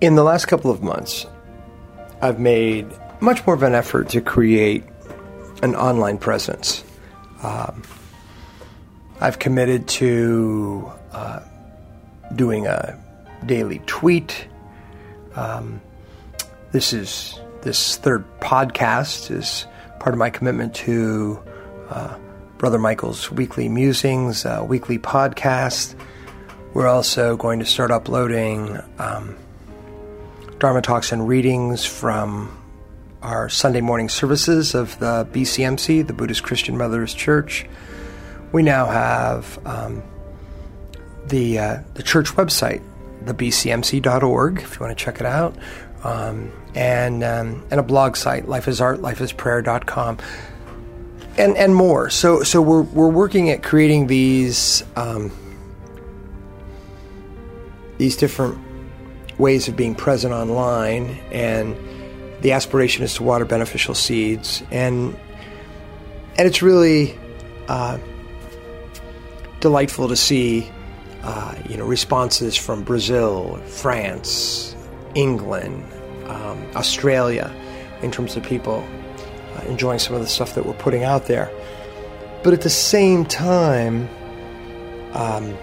In the last couple of months, I've made much more of an effort to create an online presence. Um, I've committed to uh, doing a daily tweet. Um, this is this third podcast is part of my commitment to uh, Brother Michael's weekly musings, uh, weekly podcast. We're also going to start uploading um, Dharma talks and readings from our Sunday morning services of the BCMC, the Buddhist Christian Mothers Church. We now have um, the uh, the church website, thebcmc.org, if you want to check it out, um, and um, and a blog site, lifeisart, lifeisprayer.com, and and more. So so we're we're working at creating these um, these different ways of being present online, and the aspiration is to water beneficial seeds, and and it's really uh, delightful to see, uh, you know, responses from Brazil, France, England, um, Australia, in terms of people uh, enjoying some of the stuff that we're putting out there. But at the same time, um,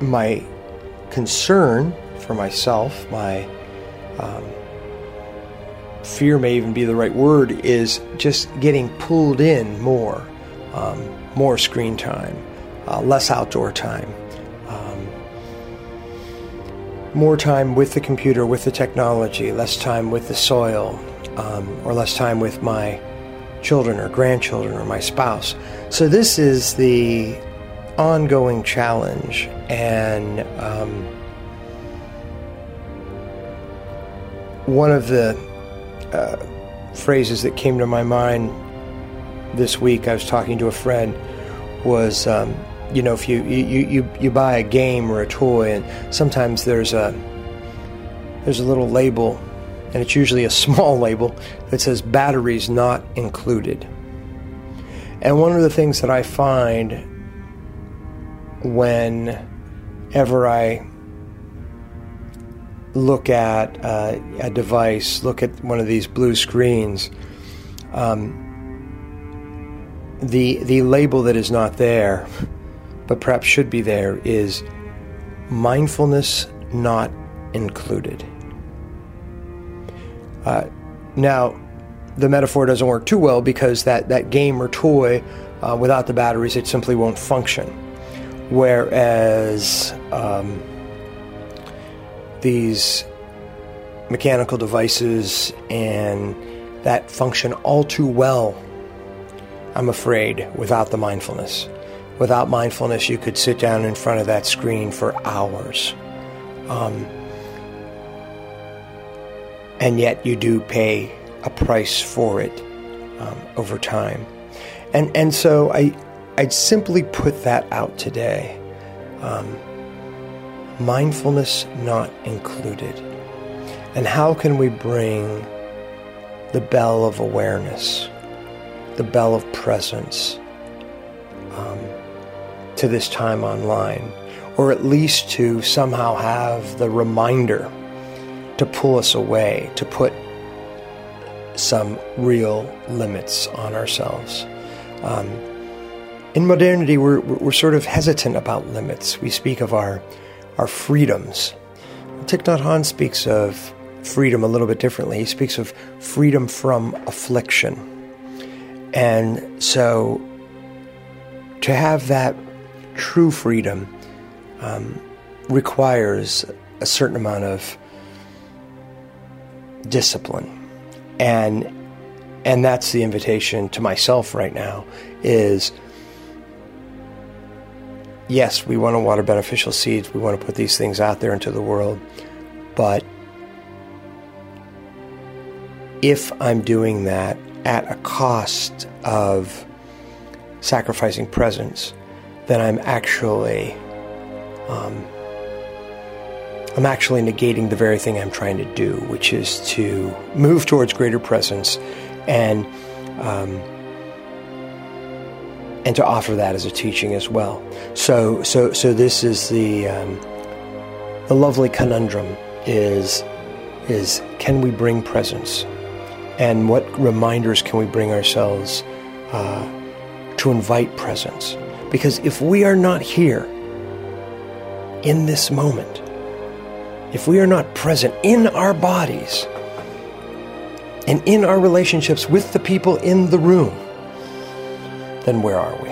my concern for myself, my um, fear may even be the right word, is just getting pulled in more, um, more screen time, uh, less outdoor time, um, more time with the computer, with the technology, less time with the soil, um, or less time with my children or grandchildren or my spouse. So this is the ongoing challenge, and one of the uh, phrases that came to my mind this week, I was talking to a friend, was um, you know if you, you, you, you buy a game or a toy, and sometimes there's a there's a little label, and it's usually a small label that says batteries not included. And one of the things that I find whenever I look at uh, a device, look at one of these blue screens, um, the the label that is not there, but perhaps should be there, is mindfulness not included. Uh, now, the metaphor doesn't work too well because that, that game or toy, uh, without the batteries, it simply won't function. Whereas um, these mechanical devices and that function all too well, I'm afraid, without the mindfulness. Without mindfulness, you could sit down in front of that screen for hours. Um, and yet you do pay a price for it um, over time. And, and so I, I'd simply put that out today. Um, mindfulness not included. And how can we bring the bell of awareness, the bell of presence um, to this time online? Or at least to somehow have the reminder to pull us away, to put some real limits on ourselves. Um, in modernity, we're, we're sort of hesitant about limits. We speak of our, our freedoms. Thich Nhat Hanh speaks of freedom a little bit differently. He speaks of freedom from affliction. And so to have that true freedom um, requires a certain amount of discipline. And and that's the invitation to myself right now is yes, we want to water beneficial seeds. We want to put these things out there into the world. But if I'm doing that at a cost of sacrificing presence, then I'm actually um, I'm actually negating the very thing I'm trying to do, which is to move towards greater presence and um, and to offer that as a teaching as well. So so so this is the um, the lovely conundrum is is can we bring presence, and what reminders can we bring ourselves uh, to invite presence? Because if we are not here in this moment, if we are not present in our bodies and in our relationships with the people in the room, then where are we?